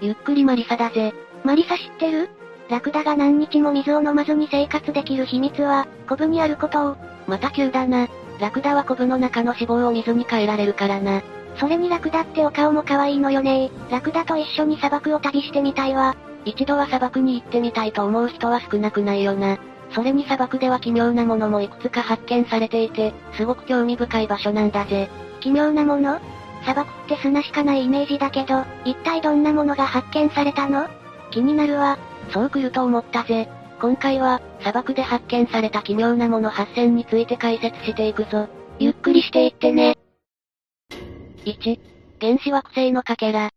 ゆっくりマリサだぜ。マリサ知ってる？ラクダが何日も水を飲まずに生活できる秘密は、コブにあることを。また急だな。ラクダはコブの中の脂肪を水に変えられるからな。それにラクダってお顔も可愛いのよねラクダと一緒に砂漠を旅してみたいわ。一度は砂漠に行ってみたいと思う人は少なくないよな。それに砂漠では奇妙なものもいくつか発見されていて、すごく興味深い場所なんだぜ。奇妙なもの？砂漠って砂しかないイメージだけど、一体どんなものが発見されたの？気になるわ。そう来ると思ったぜ。今回は、砂漠で発見された奇妙なもの8選について解説していくぞ。ゆっくりしていってね。1、原始惑星のかけら。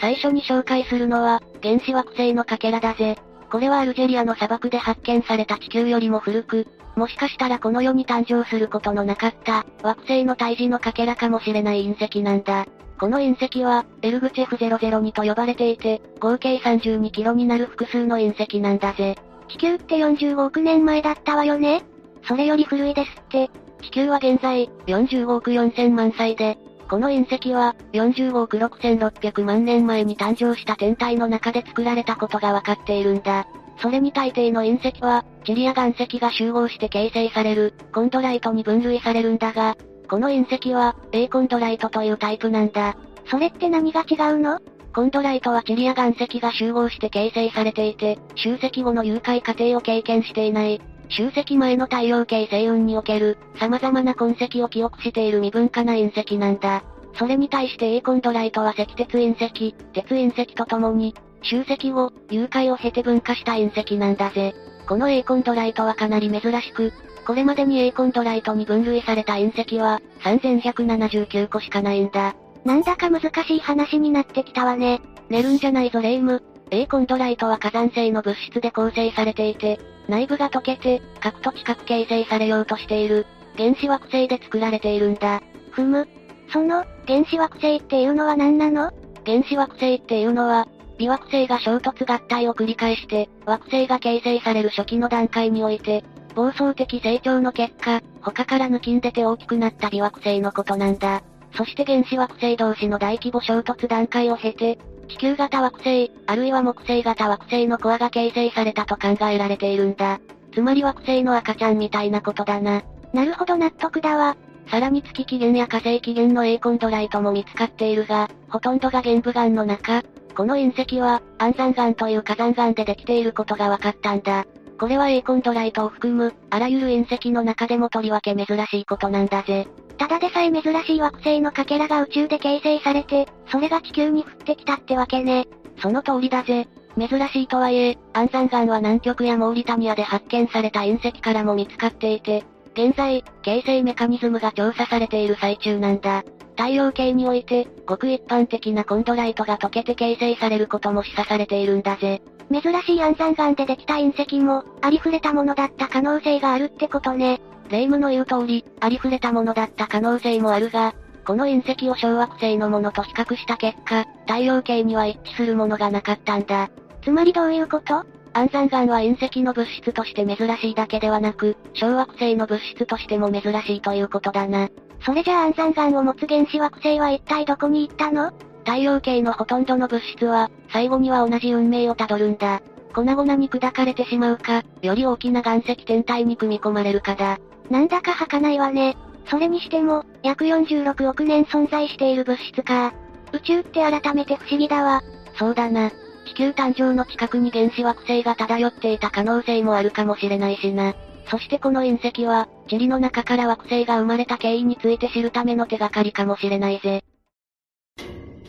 最初に紹介するのは、原始惑星のかけらだぜ。これはアルジェリアの砂漠で発見された地球よりも古く、もしかしたらこの世に誕生することのなかった、惑星の胎児のかけらかもしれない隕石なんだ。この隕石は、エルグチェフ002と呼ばれていて、合計32キロになる複数の隕石なんだぜ。地球って45億年前だったわよね？それより古いですって。地球は現在、45億4000万歳で、この隕石は、45億6600万年前に誕生した天体の中で作られたことがわかっているんだ。それに大抵の隕石は、塵や岩石が集合して形成される、コンドライトに分類されるんだが、この隕石は、A コンドライトというタイプなんだ。それって何が違うの？コンドライトは塵や岩石が集合して形成されていて、集積後の融解過程を経験していない。集積前の太陽系星雲における、様々な痕跡を記憶している未分化な隕石なんだ。それに対して A コンドライトは赤鉄隕石、鉄隕石とともに、集積後、融解を経て分化した隕石なんだぜ。この A コンドライトはかなり珍しく、これまでに A コンドライトに分類された隕石は、3179個しかないんだ。なんだか難しい話になってきたわね。寝るんじゃないぞレイム。A コンドライトは火山性の物質で構成されていて、内部が溶けて、核と近く形成されようとしている、原子惑星で作られているんだ。ふむ。その、原子惑星っていうのは何なの？原子惑星っていうのは、微惑星が衝突合体を繰り返して、惑星が形成される初期の段階において、暴走的成長の結果、他から抜きん出て大きくなった微惑星のことなんだ。そして原子惑星同士の大規模衝突段階を経て、地球型惑星、あるいは木星型惑星のコアが形成されたと考えられているんだ。つまり惑星の赤ちゃんみたいなことだな。なるほど納得だわ。さらに月起源や火星起源の A コンドライトも見つかっているが、ほとんどが玄武岩の中。この隕石は、安山岩という火山岩でできていることが分かったんだ。これは A コンドライトを含む、あらゆる隕石の中でもとりわけ珍しいことなんだぜ。ただでさえ珍しい惑星のかけらが宇宙で形成されて、それが地球に降ってきたってわけね。その通りだぜ。珍しいとはいえ、安山岩は南極やモーリタニアで発見された隕石からも見つかっていて、現在、形成メカニズムが調査されている最中なんだ。太陽系において、ごく一般的なコンドライトが溶けて形成されることも示唆されているんだぜ。珍しい安山岩でできた隕石も、ありふれたものだった可能性があるってことね。レイムの言う通り、ありふれたものだった可能性もあるが、この隕石を小惑星のものと比較した結果、太陽系には一致するものがなかったんだ。つまりどういうこと？安山岩は隕石の物質として珍しいだけではなく、小惑星の物質としても珍しいということだな。それじゃあ安山岩を持つ原子惑星は一体どこに行ったの？太陽系のほとんどの物質は、最後には同じ運命をたどるんだ。粉々に砕かれてしまうか、より大きな岩石天体に組み込まれるかだ。なんだか儚いわね。それにしても、約46億年存在している物質か。宇宙って改めて不思議だわ。そうだな。地球誕生の近くに原子惑星が漂っていた可能性もあるかもしれないしな。そしてこの隕石は、塵の中から惑星が生まれた経緯について知るための手がかりかもしれないぜ。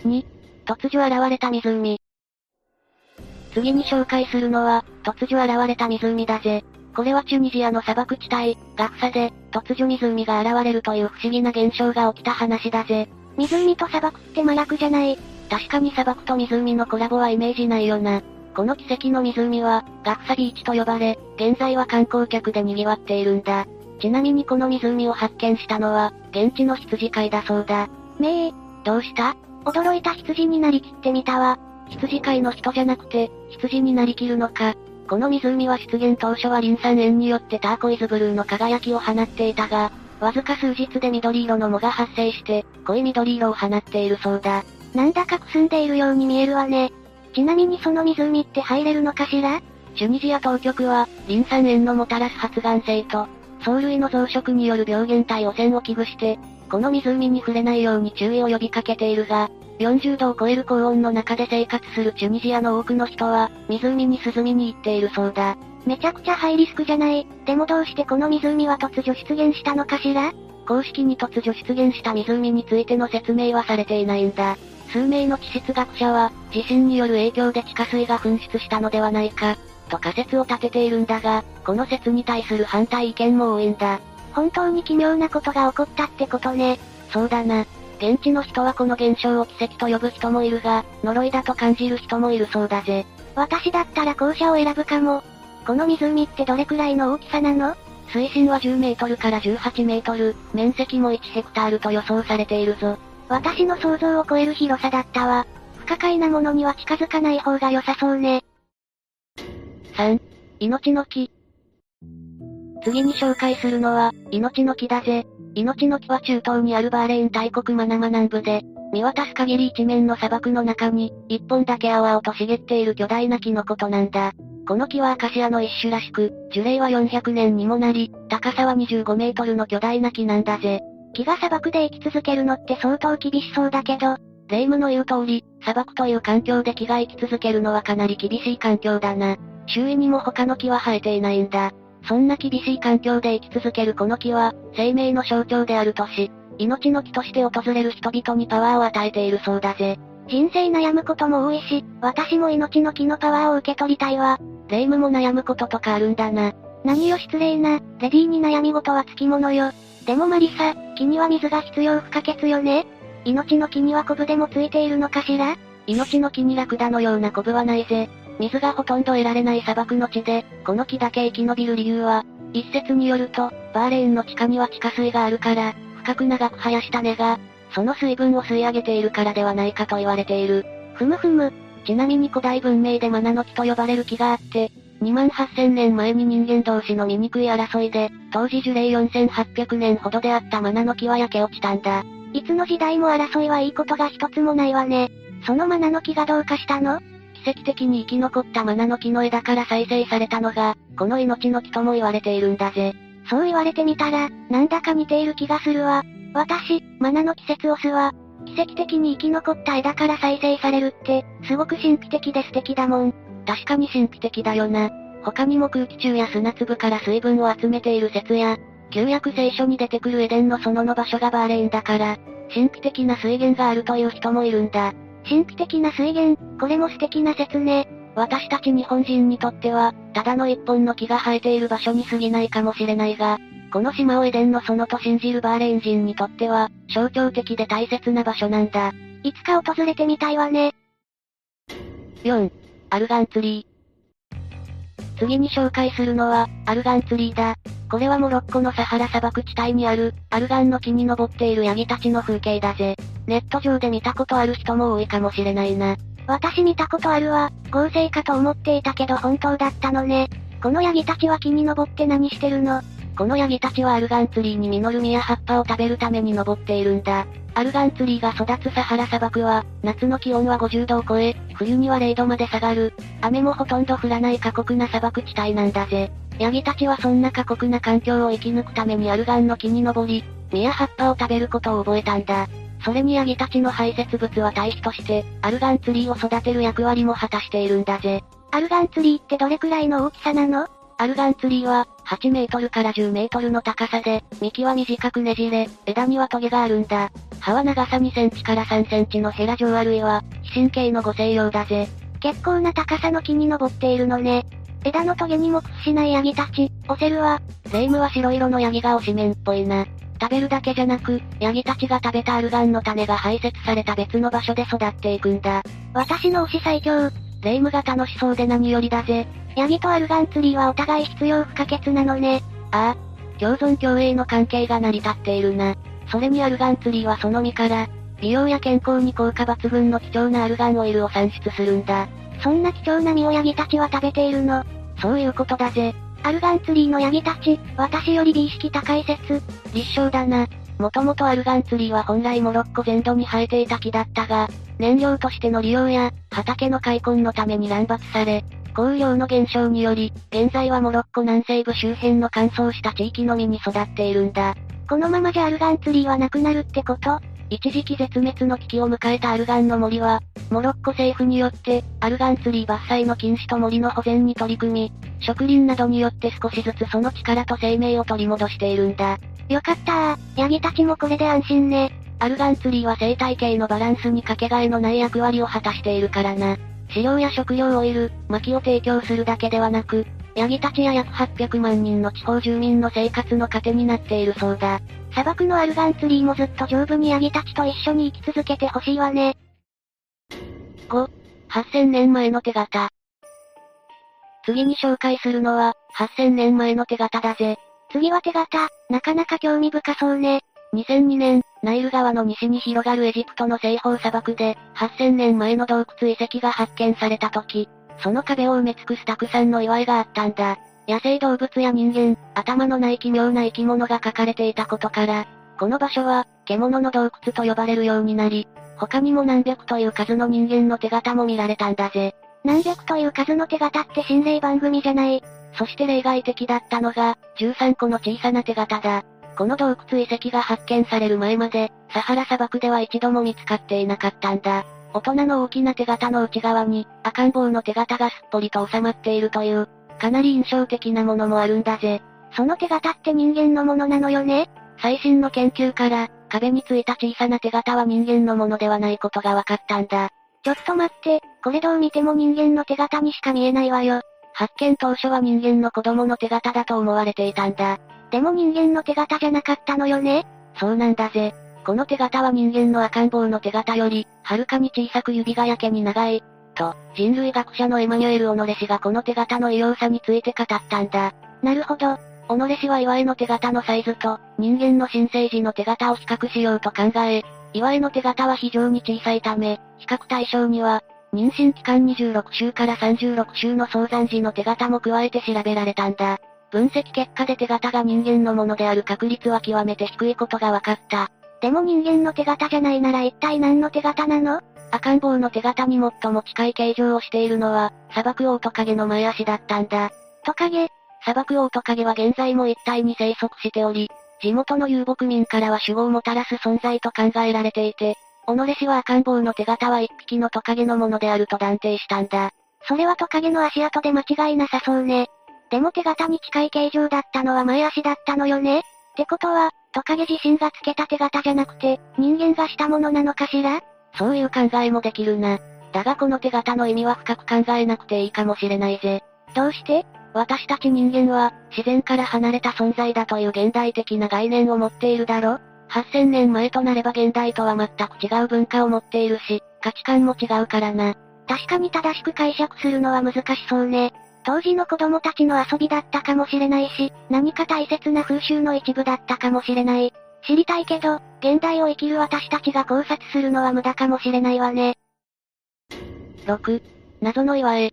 2、突如現れた湖。次に紹介するのは、突如現れた湖だぜ。これはチュニジアの砂漠地帯、ガフサで、突如湖が現れるという不思議な現象が起きた話だぜ。湖と砂漠って麻薬じゃない。確かに砂漠と湖のコラボはイメージないよな。この奇跡の湖は、ガフサビーチと呼ばれ、現在は観光客で賑わっているんだ。ちなみにこの湖を発見したのは、現地の羊飼いだそうだ。めえ、どうした？驚いた羊になりきってみたわ。羊飼いの人じゃなくて、羊になりきるのか。この湖は出現当初はリン酸塩によってターコイズブルーの輝きを放っていたが、わずか数日で緑色の藻が発生して、濃い緑色を放っているそうだ。なんだかくすんでいるように見えるわね。ちなみにその湖って入れるのかしら？チュニジア当局は、リン酸塩のもたらす発がん性と、藻類の増殖による病原体汚染を危惧して、この湖に触れないように注意を呼びかけているが、40度を超える高温の中で生活するチュニジアの多くの人は、湖に涼みに行っているそうだ。めちゃくちゃハイリスクじゃない。でもどうしてこの湖は突如出現したのかしら？公式に突如出現した湖についての説明はされていないんだ。数名の地質学者は、地震による影響で地下水が噴出したのではないか、と仮説を立てているんだが、この説に対する反対意見も多いんだ。本当に奇妙なことが起こったってことね。そうだな。現地の人はこの現象を奇跡と呼ぶ人もいるが、呪いだと感じる人もいるそうだぜ。私だったら後者を選ぶかも。この湖ってどれくらいの大きさなの？水深は10メートルから18メートル、面積も1ヘクタールと予想されているぞ。私の想像を超える広さだったわ。不可解なものには近づかない方が良さそうね。3、命の木。次に紹介するのは、命の木だぜ。命の木は中東にあるバーレーン大国マナマ南部で、見渡す限り一面の砂漠の中に、一本だけ青々と茂っている巨大な木のことなんだ。この木はアカシアの一種らしく、樹齢は400年にもなり、高さは25メートルの巨大な木なんだぜ。木が砂漠で生き続けるのって相当厳しそうだけど、霊夢の言う通り、砂漠という環境で木が生き続けるのはかなり厳しい環境だな。周囲にも他の木は生えていないんだ。そんな厳しい環境で生き続けるこの木は、生命の象徴であるとし、命の木として訪れる人々にパワーを与えているそうだぜ。人生悩むことも多いし、私も命の木のパワーを受け取りたいわ。霊夢も悩むこととかあるんだな。何よ失礼な、レディーに悩み事はつきものよ。でもマリサ、木には水が必要不可欠よね命の木にはコブでもついているのかしら？命の木にラクダのようなコブはないぜ。水がほとんど得られない砂漠の地で、この木だけ生き延びる理由は、一説によると、バーレーンの地下には地下水があるから、深く長く生やした根が、その水分を吸い上げているからではないかと言われている。ふむふむ。ちなみに古代文明でマナの木と呼ばれる木があって、2万8000年前に人間同士の醜い争いで、当時樹齢4800年ほどであったマナの木は焼け落ちたんだ。いつの時代も争いはいいことが一つもないわね。そのマナの木がどうかしたの？跡的に生き残ったマナの木の枝から再生されたのが、この命の木とも言われているんだぜ。そう言われてみたら、なんだか似ている気がするわ。私、マナの季節をすわ。奇跡的に生き残った枝から再生されるって、すごく神秘的で素敵だもん。確かに神秘的だよな。他にも空気中や砂粒から水分を集めている説や、旧約聖書に出てくるエデンの園の場所がバーレーンだから、神秘的な水源があるという人もいるんだ。神秘的な水源、これも素敵な説ね。私たち日本人にとっては、ただの一本の木が生えている場所に過ぎないかもしれないが、この島をエデンの園と信じるバーレーン人にとっては、象徴的で大切な場所なんだ。いつか訪れてみたいわね。4. アルガンツリー。次に紹介するのは、アルガンツリーだ。これはモロッコのサハラ砂漠地帯にある、アルガンの木に登っているヤギたちの風景だぜ。ネット上で見たことある人も多いかもしれないな。私見たことあるわ。合成かと思っていたけど本当だったのね。このヤギたちは木に登って何してるの？このヤギたちはアルガンツリーに実る実や葉っぱを食べるために登っているんだ。アルガンツリーが育つサハラ砂漠は、夏の気温は50度を超え、冬には0度まで下がる。雨もほとんど降らない過酷な砂漠地帯なんだぜ。ヤギたちはそんな過酷な環境を生き抜くためにアルガンの木に登り、実や葉っぱを食べることを覚えたんだ。それにヤギたちの排泄物は堆肥として、アルガンツリーを育てる役割も果たしているんだぜ。アルガンツリーってどれくらいの大きさなの？アルガンツリーは、8メートルから10メートルの高さで、幹は短くねじれ、枝にはトゲがあるんだ。葉は長さ2センチから3センチのヘラ状あるいは、非神経の五性用だぜ。結構な高さの木に登っているのね。枝のトゲにも屈しないヤギたち、押せるわ。霊夢は白色のヤギが推しメンっぽいな。食べるだけじゃなく、ヤギたちが食べたアルガンの種が排泄された別の場所で育っていくんだ。私の推し最強。霊夢が楽しそうで何よりだぜ。ヤギとアルガンツリーはお互い必要不可欠なのね。ああ。共存共栄の関係が成り立っているな。それにアルガンツリーはその実から、美容や健康に効果抜群の貴重なアルガンオイルを産出するんだ。そんな貴重な実をヤギたちは食べているのそういうことだぜ。アルガンツリーのヤギたち、私より美意識高い説。立証だな。もともとアルガンツリーは本来モロッコ全土に生えていた木だったが、燃料としての利用や、畑の開墾のために乱伐され、降雨量の減少により、現在はモロッコ南西部周辺の乾燥した地域のみに育っているんだ。このままじゃアルガンツリーはなくなるってこと？一時期絶滅の危機を迎えたアルガンの森は、モロッコ政府によって、アルガンツリー伐採の禁止と森の保全に取り組み、植林などによって少しずつその力と生命を取り戻しているんだ。よかったー、ヤギたちもこれで安心ね。アルガンツリーは生態系のバランスにかけがえのない役割を果たしているからな。飼料や食料オイル、薪を提供するだけではなく、ヤギたちや約800万人の地方住民の生活の糧になっているそうだ。砂漠のアルガンツリーもずっと丈夫にヤギたちと一緒に生き続けてほしいわね。5、8000年前の手形。次に紹介するのは、8000年前の手形だぜ。次は手形、なかなか興味深そうね。2002年、ナイル川の西に広がるエジプトの西方砂漠で、8000年前の洞窟遺跡が発見された時、その壁を埋め尽くすたくさんの祝いがあったんだ。野生動物や人間、頭のない奇妙な生き物が書かれていたことから、この場所は、獣の洞窟と呼ばれるようになり、他にも何百という数の人間の手形も見られたんだぜ。何百という数の手形って心霊番組じゃない。そして例外的だったのが、13個の小さな手形だ。この洞窟遺跡が発見される前まで、サハラ砂漠では一度も見つかっていなかったんだ。大人の大きな手形の内側に、赤ん坊の手形がすっぽりと収まっているという、かなり印象的なものもあるんだぜ。その手形って人間のものなのよね？最新の研究から、壁についた小さな手形は人間のものではないことが分かったんだ。ちょっと待って、これどう見ても人間の手形にしか見えないわよ。発見当初は人間の子供の手形だと思われていたんだ。でも人間の手形じゃなかったのよね？そうなんだぜ。この手形は人間の赤ん坊の手形より、はるかに小さく指がやけに長い、と、人類学者のエマニュエル・オノレ氏がこの手形の異様さについて語ったんだ。なるほど。オノレ氏は岩井の手形のサイズと、人間の新生児の手形を比較しようと考え、岩井の手形は非常に小さいため、比較対象には、妊娠期間26週から36週の早産時の手形も加えて調べられたんだ。分析結果で手形が人間のものである確率は極めて低いことが分かった。でも人間の手形じゃないなら一体何の手形なの？赤ん坊の手形に最も近い形状をしているのは、砂漠オオトカゲの前足だったんだ。トカゲ？砂漠オオトカゲは現在も一帯に生息しており、地元の遊牧民からは守護をもたらす存在と考えられていて、己氏は赤ん坊の手形は一匹のトカゲのものであると断定したんだ。それはトカゲの足跡で間違いなさそうね。でも手形に近い形状だったのは前足だったのよね？ってことは、トカゲ自身がつけた手形じゃなくて、人間がしたものなのかしら？そういう考えもできるな。だがこの手形の意味は深く考えなくていいかもしれないぜ。どうして？私たち人間は、自然から離れた存在だという現代的な概念を持っているだろ ?8000 年前となれば現代とは全く違う文化を持っているし、価値観も違うからな。確かに正しく解釈するのは難しそうね。当時の子供たちの遊びだったかもしれないし、何か大切な風習の一部だったかもしれない。知りたいけど、現代を生きる私たちが考察するのは無駄かもしれないわね。6、謎の岩絵。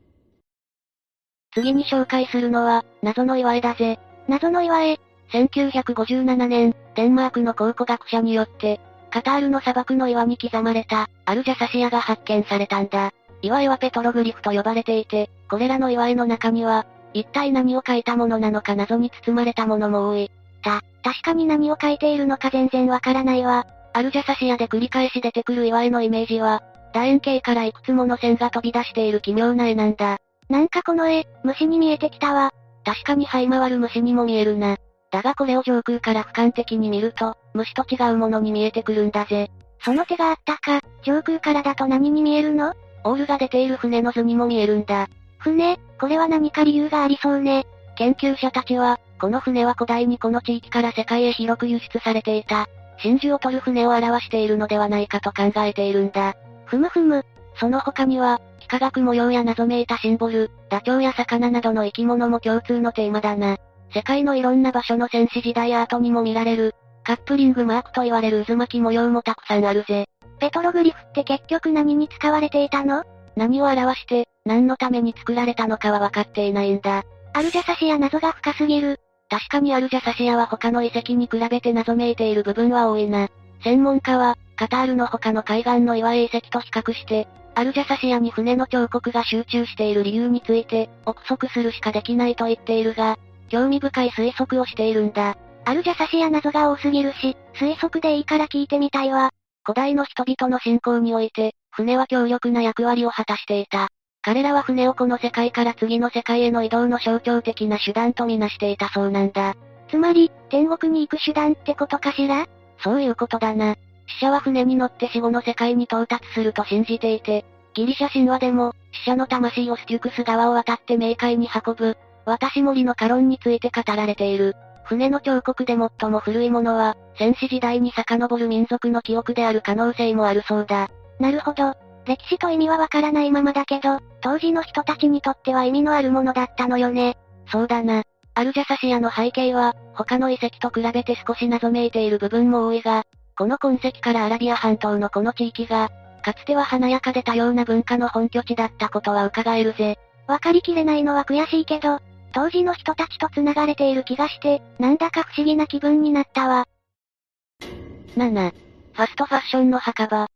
次に紹介するのは、謎の岩絵だぜ。謎の岩絵。1957年、デンマークの考古学者によって、カタールの砂漠の岩に刻まれた、アルジャサシアが発見されたんだ。岩絵はペトログリフと呼ばれていて、これらの岩絵の中には、一体何を書いたものなのか謎に包まれたものも多い。た、確かに何を書いているのか全然わからないわ。アルジャサシアで繰り返し出てくる岩絵のイメージは、楕円形からいくつもの線が飛び出している奇妙な絵なんだ。なんかこの絵、虫に見えてきたわ。確かに這い回る虫にも見えるな。だがこれを上空から俯瞰的に見ると、虫と違うものに見えてくるんだぜ。その手があったか、上空からだと何に見えるの？オールが出ている船の図にも見えるんだ。船、これは何か理由がありそうね。研究者たちは、この船は古代にこの地域から世界へ広く輸出されていた、真珠を取る船を表しているのではないかと考えているんだ。ふむふむ。その他には、幾何学模様や謎めいたシンボル、ダチョウや魚などの生き物も共通のテーマだな。世界のいろんな場所の戦士時代アートにも見られる、カップリングマークと言われる渦巻き模様もたくさんあるぜ。ペトログリフって結局何に使われていたの？何を表して、何のために作られたのかは分かっていないんだ。アルジャサシア謎が深すぎる。確かにアルジャサシアは他の遺跡に比べて謎めいている部分は多いな。専門家は、カタールの他の海岸の岩井遺跡と比較して、アルジャサシアに船の彫刻が集中している理由について、憶測するしかできないと言っているが、興味深い推測をしているんだ。アルジャサシア謎が多すぎるし、推測でいいから聞いてみたいわ。古代の人々の信仰において、船は強力な役割を果たしていた。彼らは船をこの世界から次の世界への移動の象徴的な手段とみなしていたそうなんだ。つまり、天国に行く手段ってことかしら？そういうことだな。死者は船に乗って死後の世界に到達すると信じていて、ギリシャ神話でも、死者の魂をステュクス川を渡って冥界に運ぶ、私森のカロンについて語られている。船の彫刻で最も古いものは、戦死時代に遡る民族の記憶である可能性もあるそうだ。なるほど。歴史と意味はわからないままだけど、当時の人たちにとっては意味のあるものだったのよね。そうだな。アルジャサシアの背景は、他の遺跡と比べて少し謎めいている部分も多いが、この痕跡からアラビア半島のこの地域が、かつては華やかで多様な文化の本拠地だったことは伺えるぜ。わかりきれないのは悔しいけど、当時の人たちと繋がれている気がして、なんだか不思議な気分になったわ。7. ファストファッションの墓場。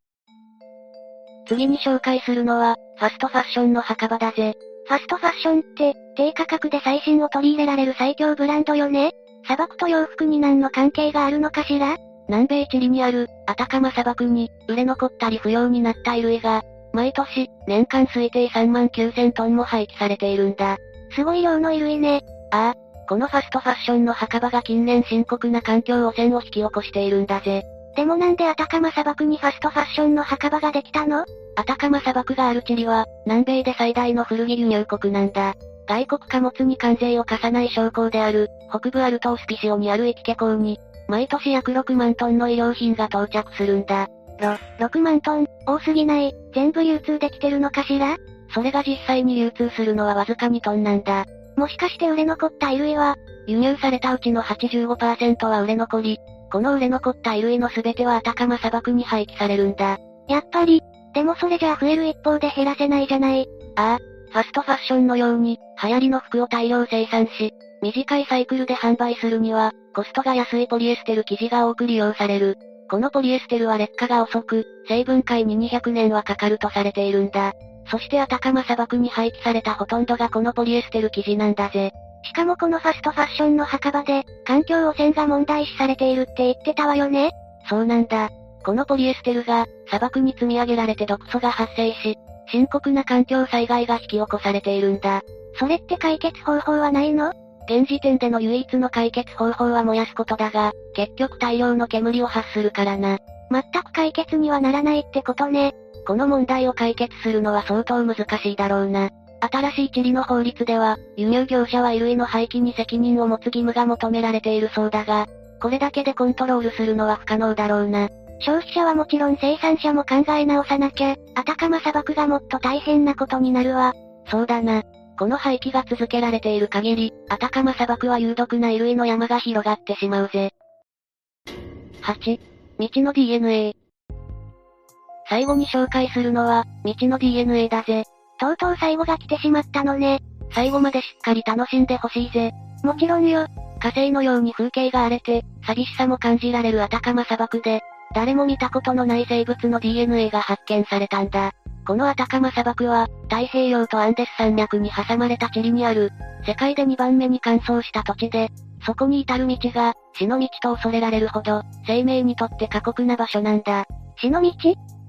次に紹介するのは、ファストファッションの墓場だぜ。ファストファッションって、低価格で最新を取り入れられる最強ブランドよね？砂漠と洋服に何の関係があるのかしら？南米チリにある、アタカマ砂漠に、売れ残ったり不要になった衣類が、毎年、年間推定3万9000トンも廃棄されているんだ。すごい量の衣類ね。ああ、このファストファッションの墓場が近年深刻な環境汚染を引き起こしているんだぜ。でもなんでアタカマ砂漠にファストファッションの墓場ができたの？アタカマ砂漠があるチリは、南米で最大の古着輸入国なんだ。外国貨物に関税を課さない商工である、北部アルトースピシオにある駅気港に、毎年約6万トンの衣料品が到着するんだ。ろ、6万トン、多すぎない、全部流通できてるのかしら？それが実際に流通するのはわずか2トンなんだ。もしかして売れ残った衣類は、輸入されたうちの85%は売れ残り、この売れ残った衣類の全てはアタカマ砂漠に廃棄されるんだ。やっぱり、でもそれじゃあ増える一方で減らせないじゃない。ああ、ファストファッションのように、流行りの服を大量生産し、短いサイクルで販売するには、コストが安いポリエステル生地が多く利用される。このポリエステルは劣化が遅く、成分解に200年はかかるとされているんだ。そしてアタカマ砂漠に廃棄されたほとんどがこのポリエステル生地なんだぜ。しかもこのファストファッションの墓場で、環境汚染が問題視されているって言ってたわよねそうなんだ。このポリエステルが、砂漠に積み上げられて毒素が発生し、深刻な環境災害が引き起こされているんだ。それって解決方法はないの？現時点での唯一の解決方法は燃やすことだが、結局大量の煙を発するからな。全く解決にはならないってことね。この問題を解決するのは相当難しいだろうな。新しい地理の法律では、輸入業者は衣類の廃棄に責任を持つ義務が求められているそうだが、これだけでコントロールするのは不可能だろうな。消費者はもちろん生産者も考え直さなきゃ、あたかま砂漠がもっと大変なことになるわ。そうだな。この廃棄が続けられている限り、アタカマ砂漠は有毒な衣類の山が広がってしまうぜ。8、道の DNA。最後に紹介するのは、道の DNA だぜ。とうとう最後が来てしまったのね。最後までしっかり楽しんでほしいぜ。もちろんよ。火星のように風景が荒れて、寂しさも感じられるアタカマ砂漠で、誰も見たことのない生物の DNA が発見されたんだ。このアタカマ砂漠は、太平洋とアンデス山脈に挟まれた地理にある、世界で2番目に乾燥した土地で、そこに至る道が、死の道と恐れられるほど、生命にとって過酷な場所なんだ。死の道？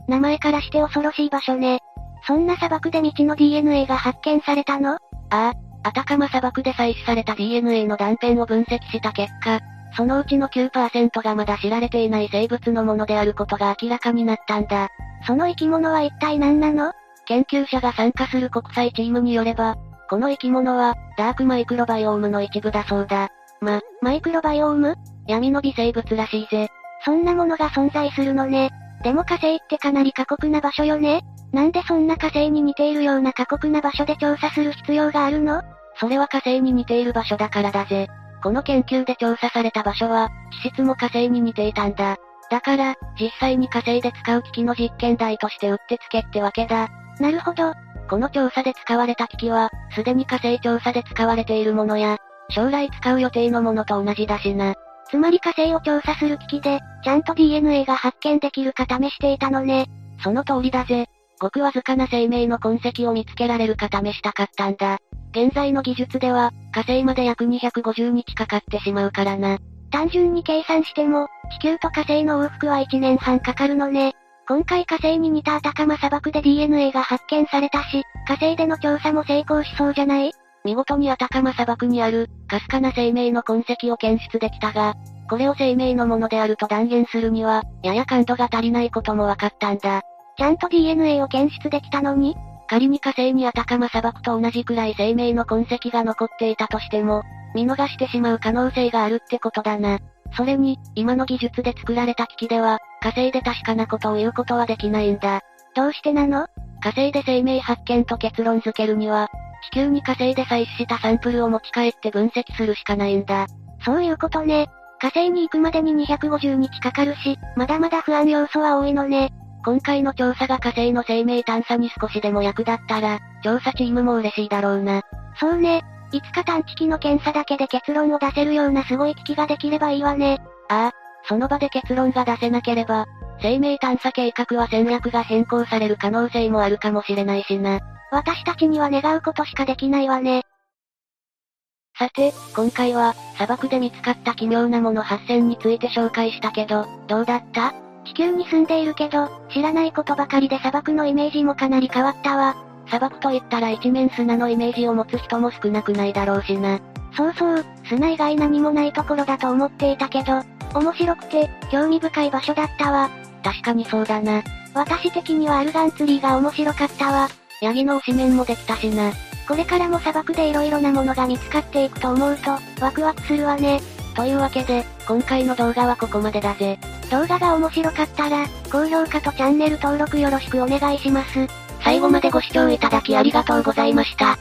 名前からして恐ろしい場所ね。そんな砂漠で道の DNA が発見されたの？ああ、アタカマ砂漠で採取された DNA の断片を分析した結果、そのうちの9%がまだ知られていない生物のものであることが明らかになったんだ。その生き物は一体何なの？研究者が参加する国際チームによれば、この生き物は、ダークマイクロバイオームの一部だそうだ。ま、マイクロバイオーム？闇の微生物らしいぜ。そんなものが存在するのね。でも火星ってかなり過酷な場所よねなんでそんな火星に似ているような過酷な場所で調査する必要があるの？それは火星に似ている場所だからだぜ。この研究で調査された場所は、地質も火星に似ていたんだ。だから、実際に火星で使う機器の実験台としてうってつけってわけだ。なるほど。この調査で使われた機器は、すでに火星調査で使われているものや、将来使う予定のものと同じだしな。つまり火星を調査する機器で、ちゃんと DNA が発見できるか試していたのね。その通りだぜ。ごくわずかな生命の痕跡を見つけられるか試したかったんだ。現在の技術では、火星まで約250日かかってしまうからな。単純に計算しても、地球と火星の往復は1年半かかるのね。今回火星に似たアタカマ砂漠で DNA が発見されたし、火星での調査も成功しそうじゃない？見事にアタカマ砂漠にある、かすかな生命の痕跡を検出できたが、これを生命のものであると断言するには、やや感度が足りないことも分かったんだ。ちゃんと DNA を検出できたのに？仮に火星にアタカマ砂漠と同じくらい生命の痕跡が残っていたとしても、見逃してしまう可能性があるってことだな。それに、今の技術で作られた機器では、火星で確かなことを言うことはできないんだ。どうしてなの？火星で生命発見と結論付けるには、地球に火星で採取したサンプルを持ち帰って分析するしかないんだ。そういうことね。火星に行くまでに250日かかるし、まだまだ不安要素は多いのね。今回の調査が火星の生命探査に少しでも役立ったら、調査チームも嬉しいだろうな。そうね。いつか探知機の検査だけで結論を出せるようなすごい機器ができればいいわね。ああ、その場で結論が出せなければ、生命探査計画は戦略が変更される可能性もあるかもしれないしな。私たちには願うことしかできないわね。さて、今回は、砂漠で見つかった奇妙なもの8選について紹介したけど、どうだった？地球に住んでいるけど、知らないことばかりで砂漠のイメージもかなり変わったわ。砂漠と言ったら一面砂のイメージを持つ人も少なくないだろうしな。そうそう、砂以外何もないところだと思っていたけど、面白くて、興味深い場所だったわ。確かにそうだな。私的にはアルガンツリーが面白かったわ。ヤギの推しメンもできたしな。これからも砂漠で色々なものが見つかっていくと思うと、ワクワクするわね。というわけで、今回の動画はここまでだぜ。動画が面白かったら、高評価とチャンネル登録よろしくお願いします。最後までご視聴いただきありがとうございました。